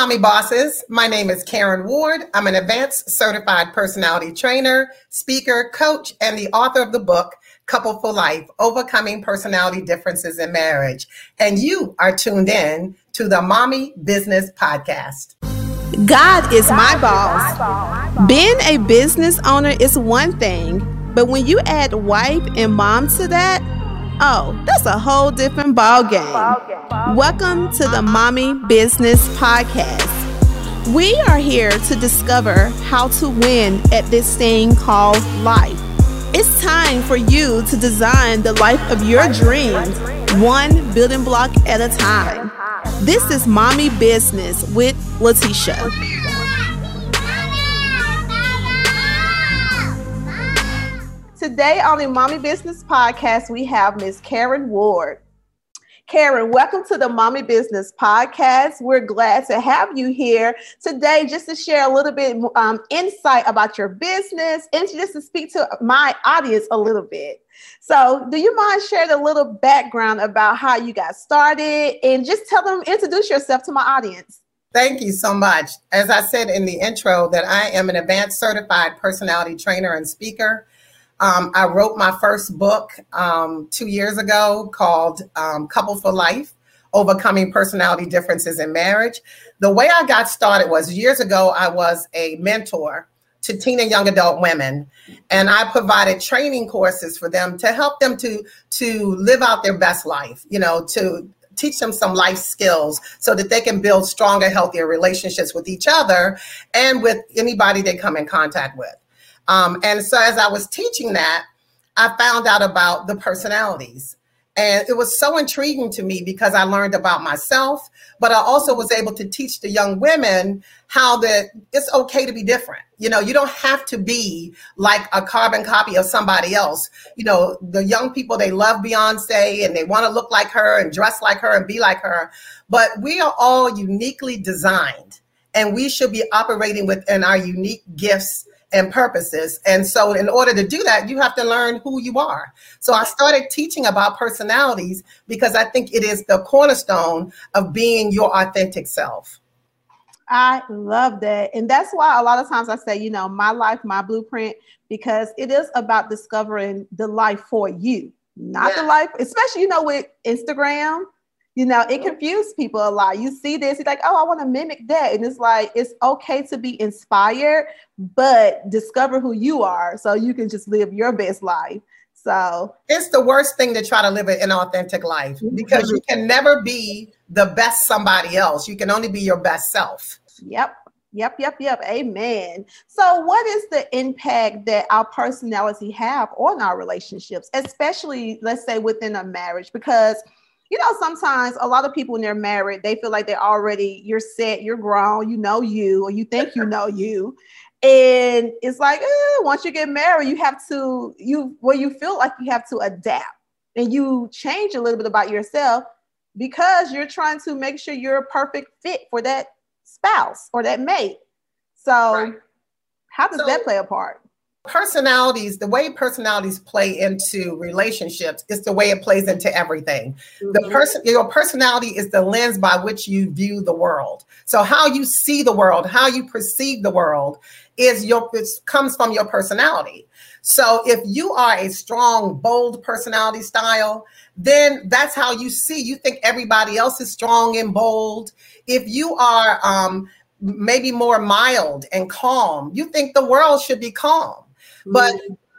Mommy Bosses. My name is Karen Ward. I'm an advanced certified personality trainer, speaker, coach, and the author of the book, Couple for Life Overcoming Personality Differences in Marriage. And you are tuned in to the Mommy Business Podcast. God is my boss. Being a business owner is one thing, but when you add wife and mom to that, Oh, that's a whole different ball game. Welcome to the Mommy Business Podcast. We are here to discover how to win at this thing called life. It's time for you to design the life of your dreams, one building block at a time. This is Mommy Business with Letitia. Today on the Mommy Business Podcast, we have Miss Karen Ward. Karen, welcome to the Mommy Business Podcast. We're glad to have you here today just to share a little bit um, insight about your business and just to speak to my audience a little bit. So, do you mind sharing a little background about how you got started and just tell them, introduce yourself to my audience? Thank you so much. As I said in the intro, that I am an advanced certified personality trainer and speaker. Um, I wrote my first book um, two years ago called um, Couple for Life Overcoming Personality Differences in Marriage. The way I got started was years ago, I was a mentor to teen and young adult women and i provided training courses for them to help them to to live out their best life you know to teach them some life skills so that they can build stronger healthier relationships with each other and with anybody they come in contact with um, and so as I was teaching that, I found out about the personalities. And it was so intriguing to me because I learned about myself, but I also was able to teach the young women how that it's okay to be different. You know, you don't have to be like a carbon copy of somebody else. You know, the young people, they love Beyonce and they want to look like her and dress like her and be like her. But we are all uniquely designed and we should be operating within our unique gifts and purposes. And so, in order to do that, you have to learn who you are. So, I started teaching about personalities because I think it is the cornerstone of being your authentic self. I love that. And that's why a lot of times I say, you know, my life, my blueprint, because it is about discovering the life for you, not yeah. the life, especially, you know, with Instagram you know, it confused people a lot. You see this, you're like, oh, I want to mimic that. And it's like, it's okay to be inspired, but discover who you are so you can just live your best life. So it's the worst thing to try to live an authentic life mm-hmm. because you can never be the best somebody else. You can only be your best self. Yep. Yep, yep, yep. Amen. So, what is the impact that our personality have on our relationships, especially let's say within a marriage? Because you know, sometimes a lot of people when they're married, they feel like they're already, you're set, you're grown, you know you, or you think you know you. And it's like, eh, once you get married, you have to, you, well, you feel like you have to adapt and you change a little bit about yourself because you're trying to make sure you're a perfect fit for that spouse or that mate. So, right. how does so, that play a part? Personalities the way personalities play into relationships is the way it plays into everything. Mm-hmm. the person your personality is the lens by which you view the world. So how you see the world how you perceive the world is your it comes from your personality. So if you are a strong bold personality style then that's how you see. You think everybody else is strong and bold. If you are um maybe more mild and calm you think the world should be calm but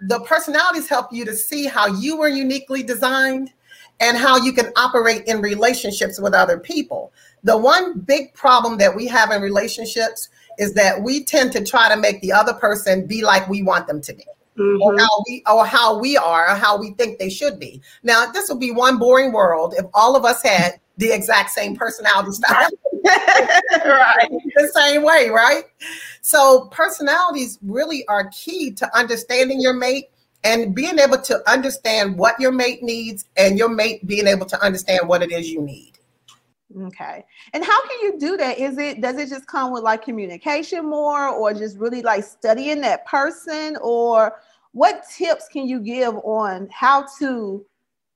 the personalities help you to see how you were uniquely designed and how you can operate in relationships with other people. The one big problem that we have in relationships is that we tend to try to make the other person be like we want them to be. Mm-hmm. Or how we or how we are or how we think they should be. Now, this would be one boring world if all of us had the exact same personality style. right. The same way, right? So personalities really are key to understanding your mate and being able to understand what your mate needs and your mate being able to understand what it is you need. Okay. And how can you do that? Is it does it just come with like communication more or just really like studying that person or what tips can you give on how to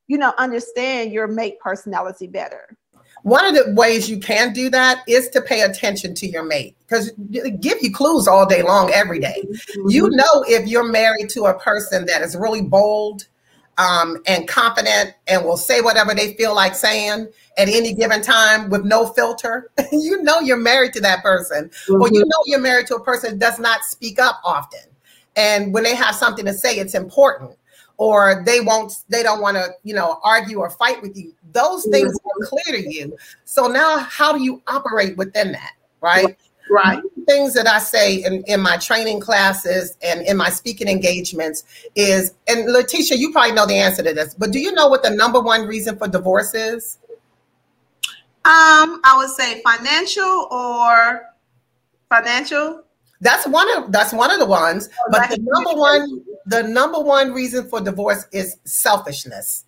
you know understand your mate personality better? One of the ways you can do that is to pay attention to your mate because give you clues all day long every day. Mm-hmm. you know if you're married to a person that is really bold um, and confident and will say whatever they feel like saying at any given time with no filter you know you're married to that person mm-hmm. or you know you're married to a person that does not speak up often and when they have something to say it's important or they won't they don't want to you know argue or fight with you. Those things mm-hmm. are clear to you. So now how do you operate within that right? Right. Things that i say in, in my training classes and in my speaking engagements is and letitia you probably know the answer to this but do you know what the number one reason for divorce is? Um i would say financial or financial? That's one of that's one of the ones oh, but the number one the number one reason for divorce is selfishness.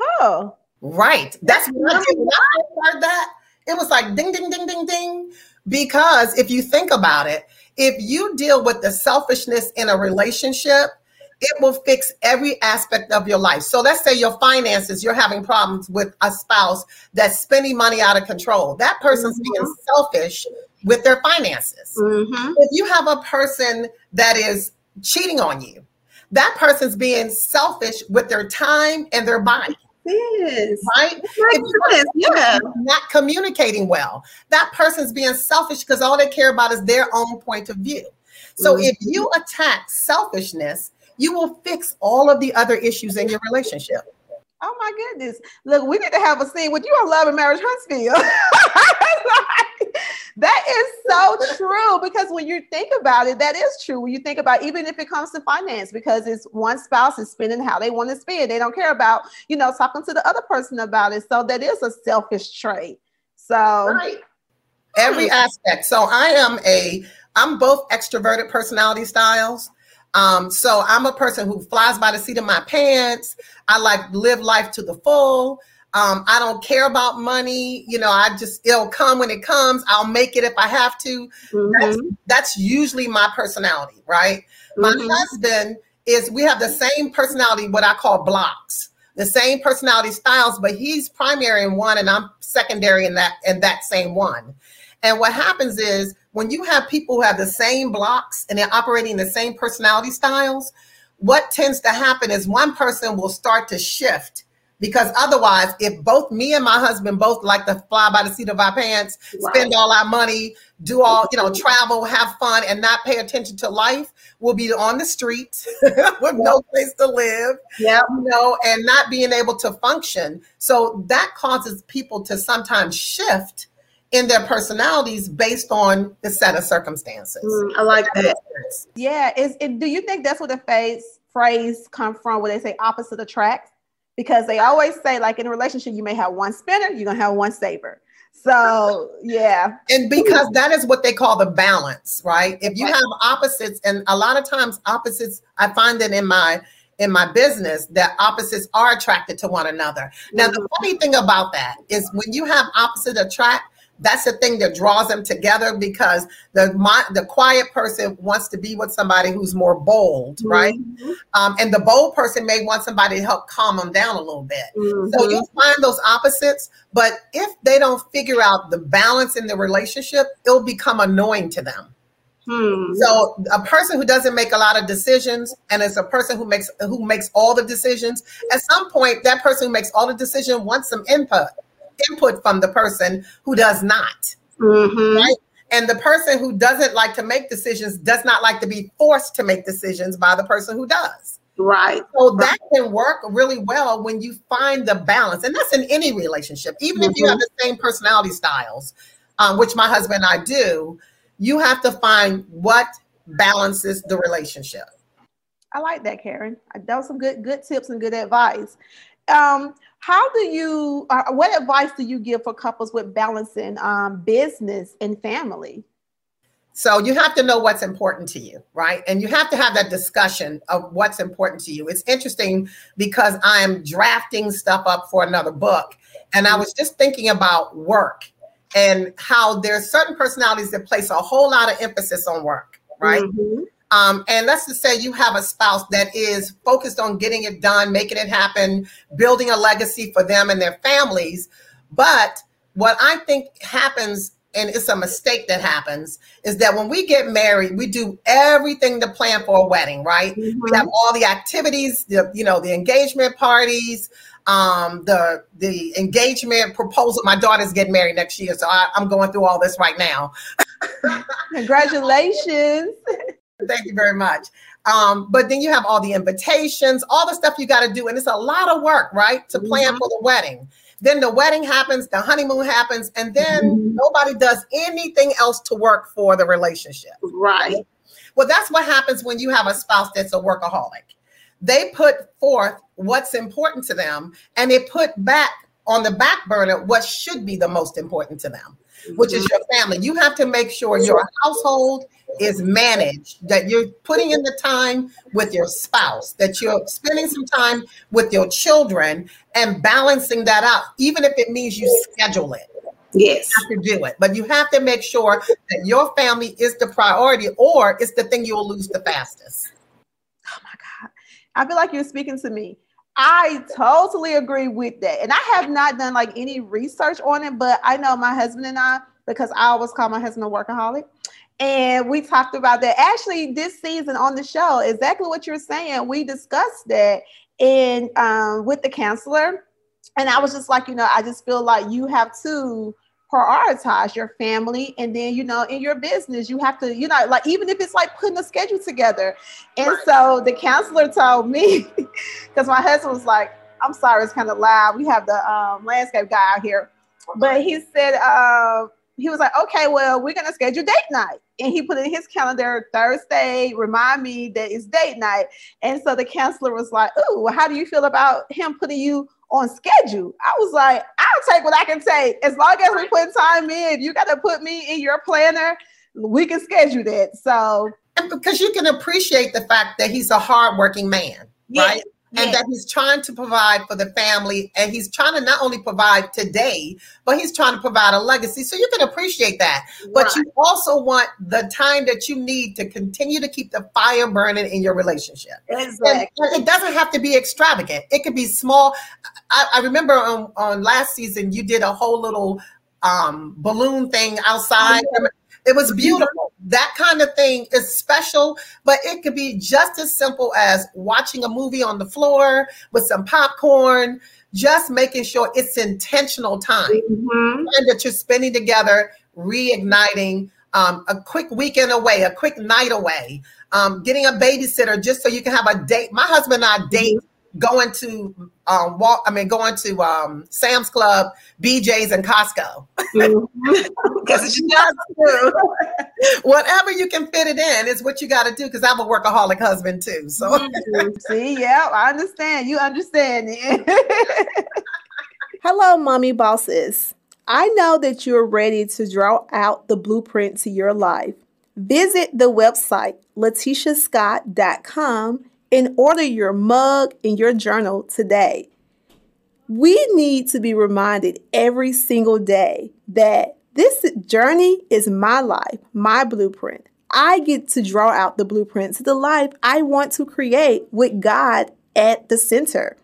Oh. Right. That's what I heard that. It was like ding, ding, ding, ding, ding. Because if you think about it, if you deal with the selfishness in a relationship, it will fix every aspect of your life. So let's say your finances, you're having problems with a spouse that's spending money out of control. That person's mm-hmm. being selfish with their finances. Mm-hmm. If you have a person that is cheating on you. That person's being selfish with their time and their body. Yes. Right? yeah. Not communicating well. That person's being selfish because all they care about is their own point of view. So mm-hmm. if you attack selfishness, you will fix all of the other issues in your relationship. Oh my goodness. Look, we need to have a scene with you on Love and Marriage Huntsville. that is so true because when you think about it, that is true. When you think about even if it comes to finance, because it's one spouse is spending how they want to spend. They don't care about, you know, talking to the other person about it. So that is a selfish trait. So right. every aspect. So I am a I'm both extroverted personality styles. Um, so I'm a person who flies by the seat of my pants. I like live life to the full. Um, I don't care about money. You know, I just it'll come when it comes. I'll make it if I have to. Mm-hmm. That's, that's usually my personality, right? Mm-hmm. My husband is we have the same personality, what I call blocks, the same personality styles, but he's primary in one and I'm secondary in that in that same one. And what happens is when you have people who have the same blocks and they're operating the same personality styles, what tends to happen is one person will start to shift because otherwise if both me and my husband both like to fly by the seat of our pants right. spend all our money do all you know travel have fun and not pay attention to life we'll be on the street with yep. no place to live yeah you know and not being able to function so that causes people to sometimes shift in their personalities based on the set of circumstances. Mm, I like that. Yeah, is it, do you think that's what the phrase phrase come from where they say opposite attract? Because they always say like in a relationship you may have one spinner, you're gonna have one saver. So yeah. And because that is what they call the balance, right? If you have opposites, and a lot of times opposites, I find that in my in my business that opposites are attracted to one another. Now, the mm-hmm. funny thing about that is when you have opposite attract, that's the thing that draws them together because the my, the quiet person wants to be with somebody who's more bold, mm-hmm. right? Um, and the bold person may want somebody to help calm them down a little bit. Mm-hmm. So you'll find those opposites, but if they don't figure out the balance in the relationship, it'll become annoying to them. Hmm. So a person who doesn't make a lot of decisions and is a person who makes who makes all the decisions, at some point that person who makes all the decision wants some input input from the person who does not. Mm-hmm. Right? And the person who doesn't like to make decisions does not like to be forced to make decisions by the person who does. Right. So that can work really well when you find the balance. And that's in any relationship, even mm-hmm. if you have mm-hmm. the same personality styles, um, which my husband and I do, you have to find what balances the relationship. I like that, Karen. That was some good good tips and good advice. Um, how do you uh, what advice do you give for couples with balancing um, business and family? So you have to know what's important to you right? And you have to have that discussion of what's important to you. It's interesting because i'm drafting stuff up for another book and i was just thinking about work and how there's certain personalities that place a whole lot of emphasis on work right? Mm-hmm. Um, and let's just say you have a spouse that is focused on getting it done, making it happen, building a legacy for them and their families. But what I think happens and it's a mistake that happens is that when we get married we do everything to plan for a wedding right mm-hmm. we have all the activities the you know the engagement parties um, the the engagement proposal my daughter's getting married next year so I, i'm going through all this right now congratulations thank you very much um, but then you have all the invitations all the stuff you got to do and it's a lot of work right to plan mm-hmm. for the wedding then the wedding happens, the honeymoon happens, and then mm-hmm. nobody does anything else to work for the relationship. Right. Well, that's what happens when you have a spouse that's a workaholic. They put forth what's important to them and they put back on the back burner what should be the most important to them which is your family. You have to make sure your household is managed, that you're putting in the time with your spouse, that you're spending some time with your children and balancing that out, even if it means you schedule it. Yes. You have to do it. But you have to make sure that your family is the priority or it's the thing you'll lose the fastest. Oh my God. I feel like you're speaking to me. I totally agree with that. And I have not done like any research on it, but I know my husband and I, because I always call my husband a workaholic. And we talked about that actually this season on the show, exactly what you're saying. We discussed that in um, with the counselor. And I was just like, you know, I just feel like you have to prioritize your family and then you know in your business you have to you know like even if it's like putting a schedule together. And right. so the counselor told me because my husband was like i'm sorry it's kind of loud. We have the um, landscape guy out here. But he said uh, he was like okay well we're gonna schedule date night. And he put in his calendar thursday remind me that it's date night. And so the counselor was like oh how do you feel about him putting you on schedule. I was like, I'll take what I can take. As long as we put time in, you got to put me in your planner. We can schedule that. So, and because you can appreciate the fact that he's a hardworking man, yes. right? And that he's trying to provide for the family and he's trying to not only provide today but he's trying to provide a legacy so you can appreciate that right. but you also want the time that you need to continue to keep the fire burning in your relationship exactly. And it doesn't have to be extravagant it could be small i, I remember on, on last season you did a whole little um, balloon thing outside oh, yeah. It was beautiful. That kind of thing is special, but it could be just as simple as watching a movie on the floor with some popcorn, just making sure it's intentional time mm-hmm. and that you're spending together, reigniting um, a quick weekend away, a quick night away, um, getting a babysitter just so you can have a date. My husband and I date going to um walk i mean going to um sam's club bj's and costco. Because mm-hmm. whatever you can fit it in is what you got to do because i'm a workaholic husband too so. Mm-hmm. see yeah i understand. You understand it. Hello mommy bosses. I know that you're ready to draw out the blueprint to your life. Visit the website letitiascott.com and order your mug and your journal today. We need to be reminded every single day that this journey is my life, my blueprint. I get to draw out the blueprint to the life I want to create with God at the center.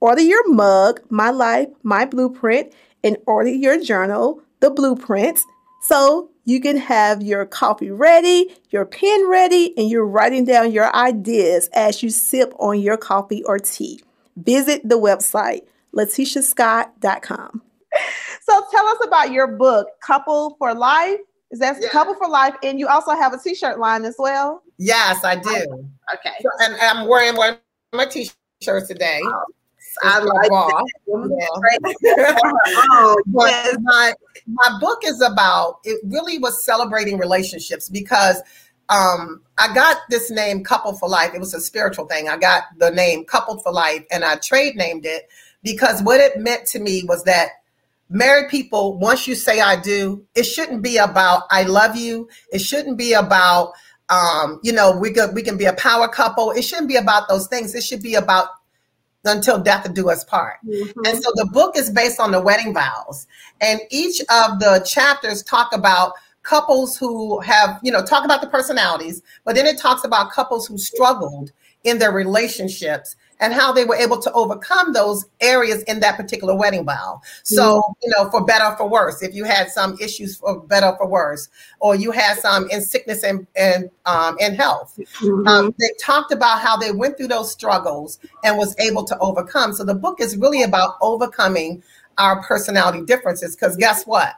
Order your mug, my life, my blueprint, and order your journal, the blueprints, so you can have your coffee ready, your pen ready, and you're writing down your ideas as you sip on your coffee or tea. Visit the website, letitiascott.com. So tell us about your book, Couple for Life. Is that yeah. Couple for Life? And you also have a t-shirt line as well? Yes, I do. Okay. So, and I'm wearing one of my t-shirts today. Oh, I like yeah. oh, my, my book is about it really was celebrating relationships because um, I got this name Couple for Life. It was a spiritual thing. I got the name Coupled for Life and I trade named it because what it meant to me was that married people, once you say I do, it shouldn't be about I love you. It shouldn't be about um, you know, we can we can be a power couple. It shouldn't be about those things. It should be about until death do us part. Mm-hmm. And so the book is based on the wedding vows. And each of the chapters talk about couples who have, you know, talk about the personalities, but then it talks about couples who struggled in their relationships and how they were able to overcome those areas in that particular wedding vow. So, mm-hmm. you know, for better or for worse, if you had some issues for better or for worse, or you had some in sickness and and um, in health, mm-hmm. um, they talked about how they went through those struggles and was able to overcome. So the book is really about overcoming our personality differences. Because guess what?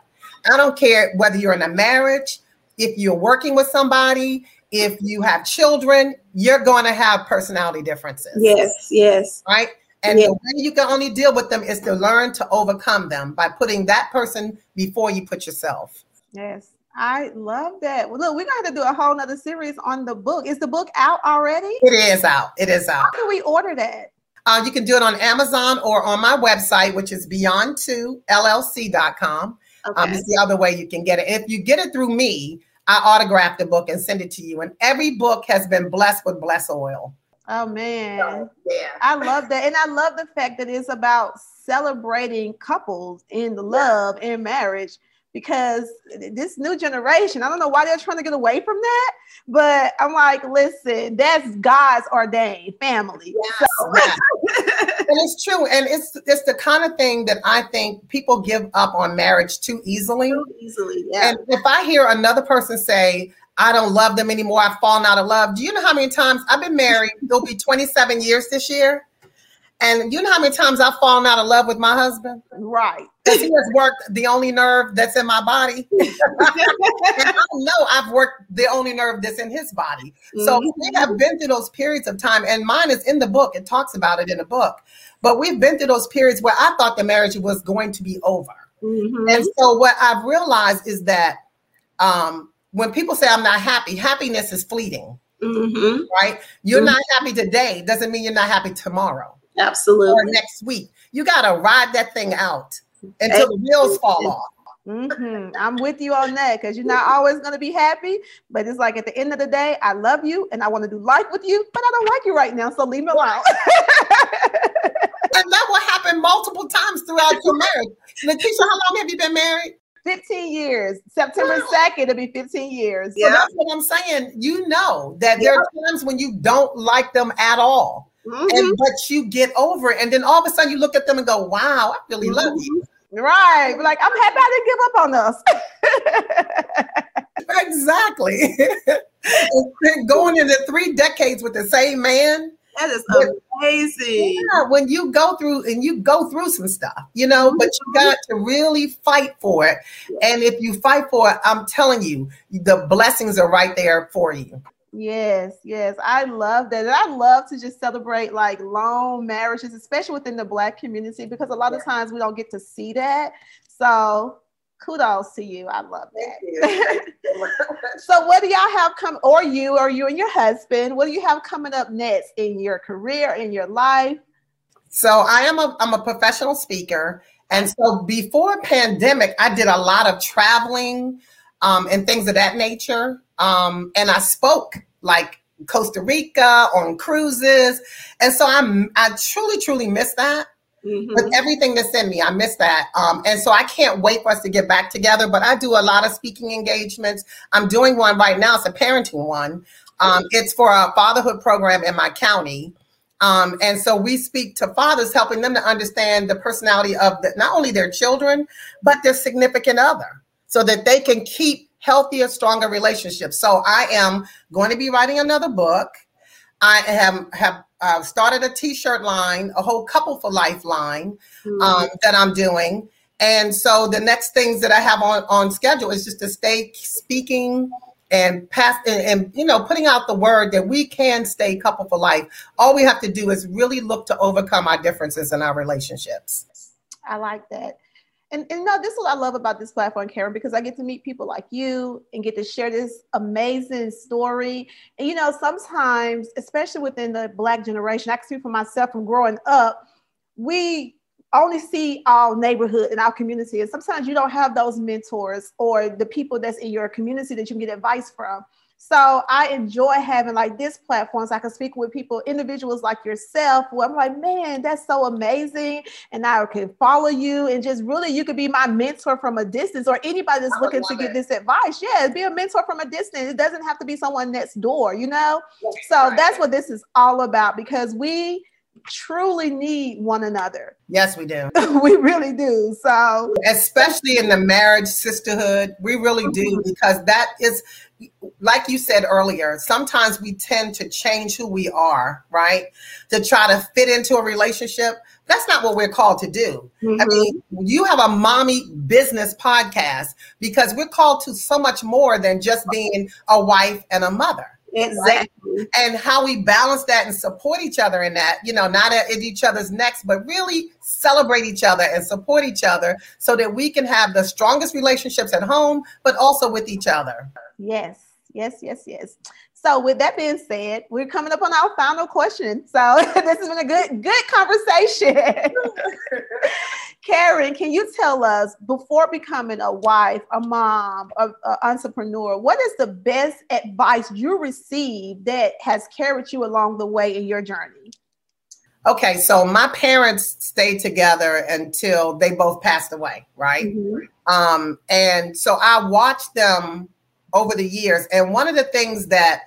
I don't care whether you're in a marriage, if you're working with somebody, if you have children, you're going to have personality differences. Yes, yes. Right? And yes. the way you can only deal with them is to learn to overcome them by putting that person before you put yourself. Yes. I love that. Well, look, we're going to do a whole nother series on the book. Is the book out already? It is out. It is out. How can we order that? Uh, you can do it on Amazon or on my website, which is beyond2llc.com. Okay. Um, it's the other way you can get it. If you get it through me, I autograph the book and send it to you. And every book has been blessed with bless oil. Oh man. So, yeah. I love that. And I love the fact that it's about celebrating couples in the love and marriage because this new generation, I don't know why they're trying to get away from that, but I'm like, listen, that's God's ordained family. Yes, so. yes. and it's true. And it's it's the kind of thing that I think people give up on marriage too easily. Too easily, yeah. And if I hear another person say, I don't love them anymore, I've fallen out of love. Do you know how many times I've been married? It'll be 27 years this year. And you know how many times I've fallen out of love with my husband? Right. Because he has worked the only nerve that's in my body. and I know I've worked the only nerve that's in his body. So mm-hmm. we have been through those periods of time, and mine is in the book. It talks about it in the book. But we've been through those periods where I thought the marriage was going to be over. Mm-hmm. And so what I've realized is that um, when people say I'm not happy, happiness is fleeting. Mm-hmm. Right? You're mm-hmm. not happy today doesn't mean you're not happy tomorrow. Absolutely. Or next week. You got to ride that thing out until the wheels fall off. Mm-hmm. I'm with you on that because you're not always going to be happy. But it's like at the end of the day, I love you and I want to do life with you, but I don't like you right now. So leave me alone. and that will happen multiple times throughout your marriage. Lakeisha, how long have you been married? 15 years. September 2nd, it'll be 15 years. Yeah. So that's what I'm saying. You know that there are times when you don't like them at all. Mm-hmm. And but you get over it. And then all of a sudden you look at them and go, wow, I really mm-hmm. love you. Right. Like, I'm happy I didn't give up on us. exactly. going into three decades with the same man. That is amazing. Yeah, when you go through and you go through some stuff, you know, but you got to really fight for it. And if you fight for it, I'm telling you, the blessings are right there for you. Yes, yes. I love that. And I love to just celebrate like long marriages, especially within the black community, because a lot of times we don't get to see that. So kudos to you. I love that. so what do y'all have come or you or you and your husband, what do you have coming up next in your career, in your life? So I am a I'm a professional speaker. And so before pandemic, I did a lot of traveling um, and things of that nature. Um, and I spoke like Costa Rica on cruises. And so I'm I truly, truly miss that. Mm-hmm. With everything that's in me, I miss that. Um, and so I can't wait for us to get back together. But I do a lot of speaking engagements. I'm doing one right now. It's a parenting one. Um, it's for a fatherhood program in my county. Um, and so we speak to fathers, helping them to understand the personality of the, not only their children, but their significant other, so that they can keep healthier, stronger relationships. So I am going to be writing another book. I have have uh, started a T-shirt line, a whole couple for life line mm-hmm. um, that I'm doing. And so the next things that I have on on schedule is just to stay speaking and pass and, and, you know putting out the word that we can stay couple for life. All we have to do is really look to overcome our differences in our relationships. I like that. And, and no, this is what I love about this platform, Karen, because I get to meet people like you and get to share this amazing story. And you know, sometimes, especially within the Black generation, I can speak for myself from growing up, we only see our neighborhood and our community. And sometimes you don't have those mentors or the people that's in your community that you can get advice from. So I enjoy having like this platform so I can speak with people, individuals like yourself, where I'm like, man, that's so amazing. And I can follow you and just really you could be my mentor from a distance or anybody that's looking to get this advice. Yeah, be a mentor from a distance. It doesn't have to be someone next door, you know? So that's what this is all about because we truly need one another. Yes, we do. we really do. So, especially in the marriage sisterhood, we really do mm-hmm. because that is like you said earlier, sometimes we tend to change who we are, right? To try to fit into a relationship. That's not what we're called to do. Mm-hmm. I mean, you have a mommy business podcast because we're called to so much more than just being a wife and a mother. Exactly. Right? And how we balance that and support each other in that, you know, not at each other's necks, but really celebrate each other and support each other so that we can have the strongest relationships at home, but also with each other. Yes, yes, yes, yes. So with that being said, we're coming up on our final question. So this has been a good, good conversation. Karen, can you tell us before becoming a wife, a mom, an entrepreneur, what is the best advice you received that has carried you along the way in your journey? Okay, so my parents stayed together until they both passed away, right? Mm-hmm. Um, and so I watched them over the years. And one of the things that,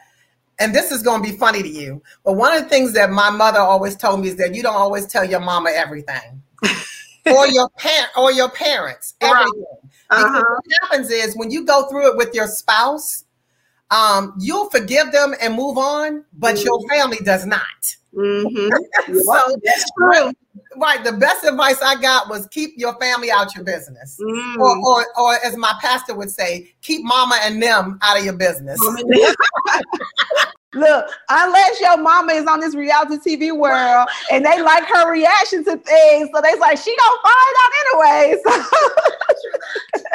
and this is going to be funny to you, but one of the things that my mother always told me is that you don't always tell your mama everything. or your parent or your parents everything. Right. Uh-huh. what happens is when you go through it with your spouse, um, you'll forgive them and move on, but mm-hmm. your family does not. Mm-hmm. so that's true. Right. The best advice I got was keep your family out your business. Mm. Or, or, or as my pastor would say, keep mama and them out of your business. Look, unless your mama is on this reality TV world and they like her reaction to things, so they like she gonna find out anyway. So.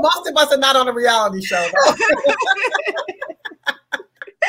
Most of us are not on a reality show.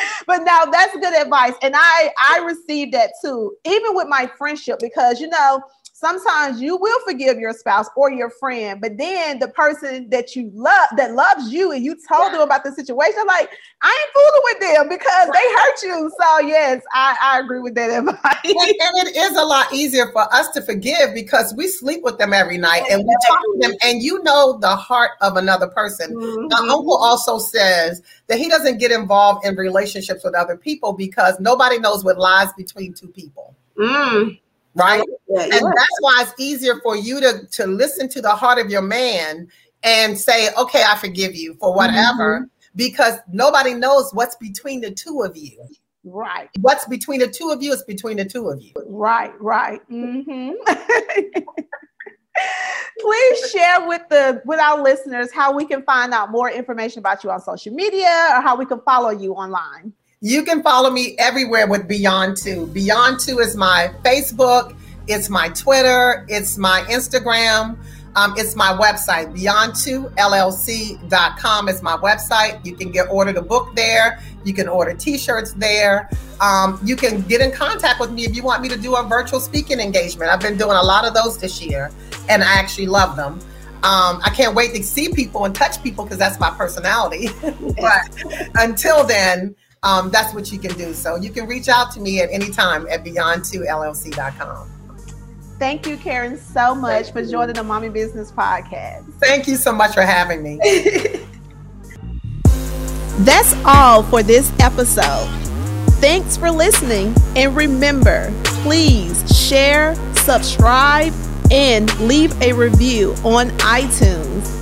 but now that's good advice. And i i received that too even with my friendship because you know sometimes you will forgive your spouse or your friend, but then the person that you love that loves you and you told yeah. them about the situation, like I ain't fooling with them because they hurt you. So yes, I, I agree with that advice. And, and, it is a lot easier for us to forgive because we sleep with them every night and we talk to them, and you know the heart of another person. Mm-hmm. My uncle also says that he doesn't get involved in relationships with other people because nobody knows what lies between two people. Mm right? Yeah, and that's why it's easier for you to to listen to the heart of your man and say, "Okay, I forgive you for whatever," mm-hmm. because nobody knows what's between the two of you. Right. What's between the two of you is between the two of you. Right. Right. Mm-hmm. Please share with the with our listeners how we can find out more information about you on social media or how we can follow you online. You can follow me everywhere with Beyond Two. Beyond Two is my Facebook, it's my Twitter, it's my Instagram. Um, it's my website, beyond2llc.com is my website. You can get order the book there. You can order t-shirts there. Um, you can get in contact with me if you want me to do a virtual speaking engagement. I've been doing a lot of those this year and I actually love them. Um, I can't wait to see people and touch people because that's my personality. but until then, um, that's what you can do. So you can reach out to me at any time at beyond2llc.com. Thank you, Karen, so much Thank for joining the Mommy Business Podcast. Thank you so much for having me. That's all for this episode. Thanks for listening. And remember, please share, subscribe, and leave a review on iTunes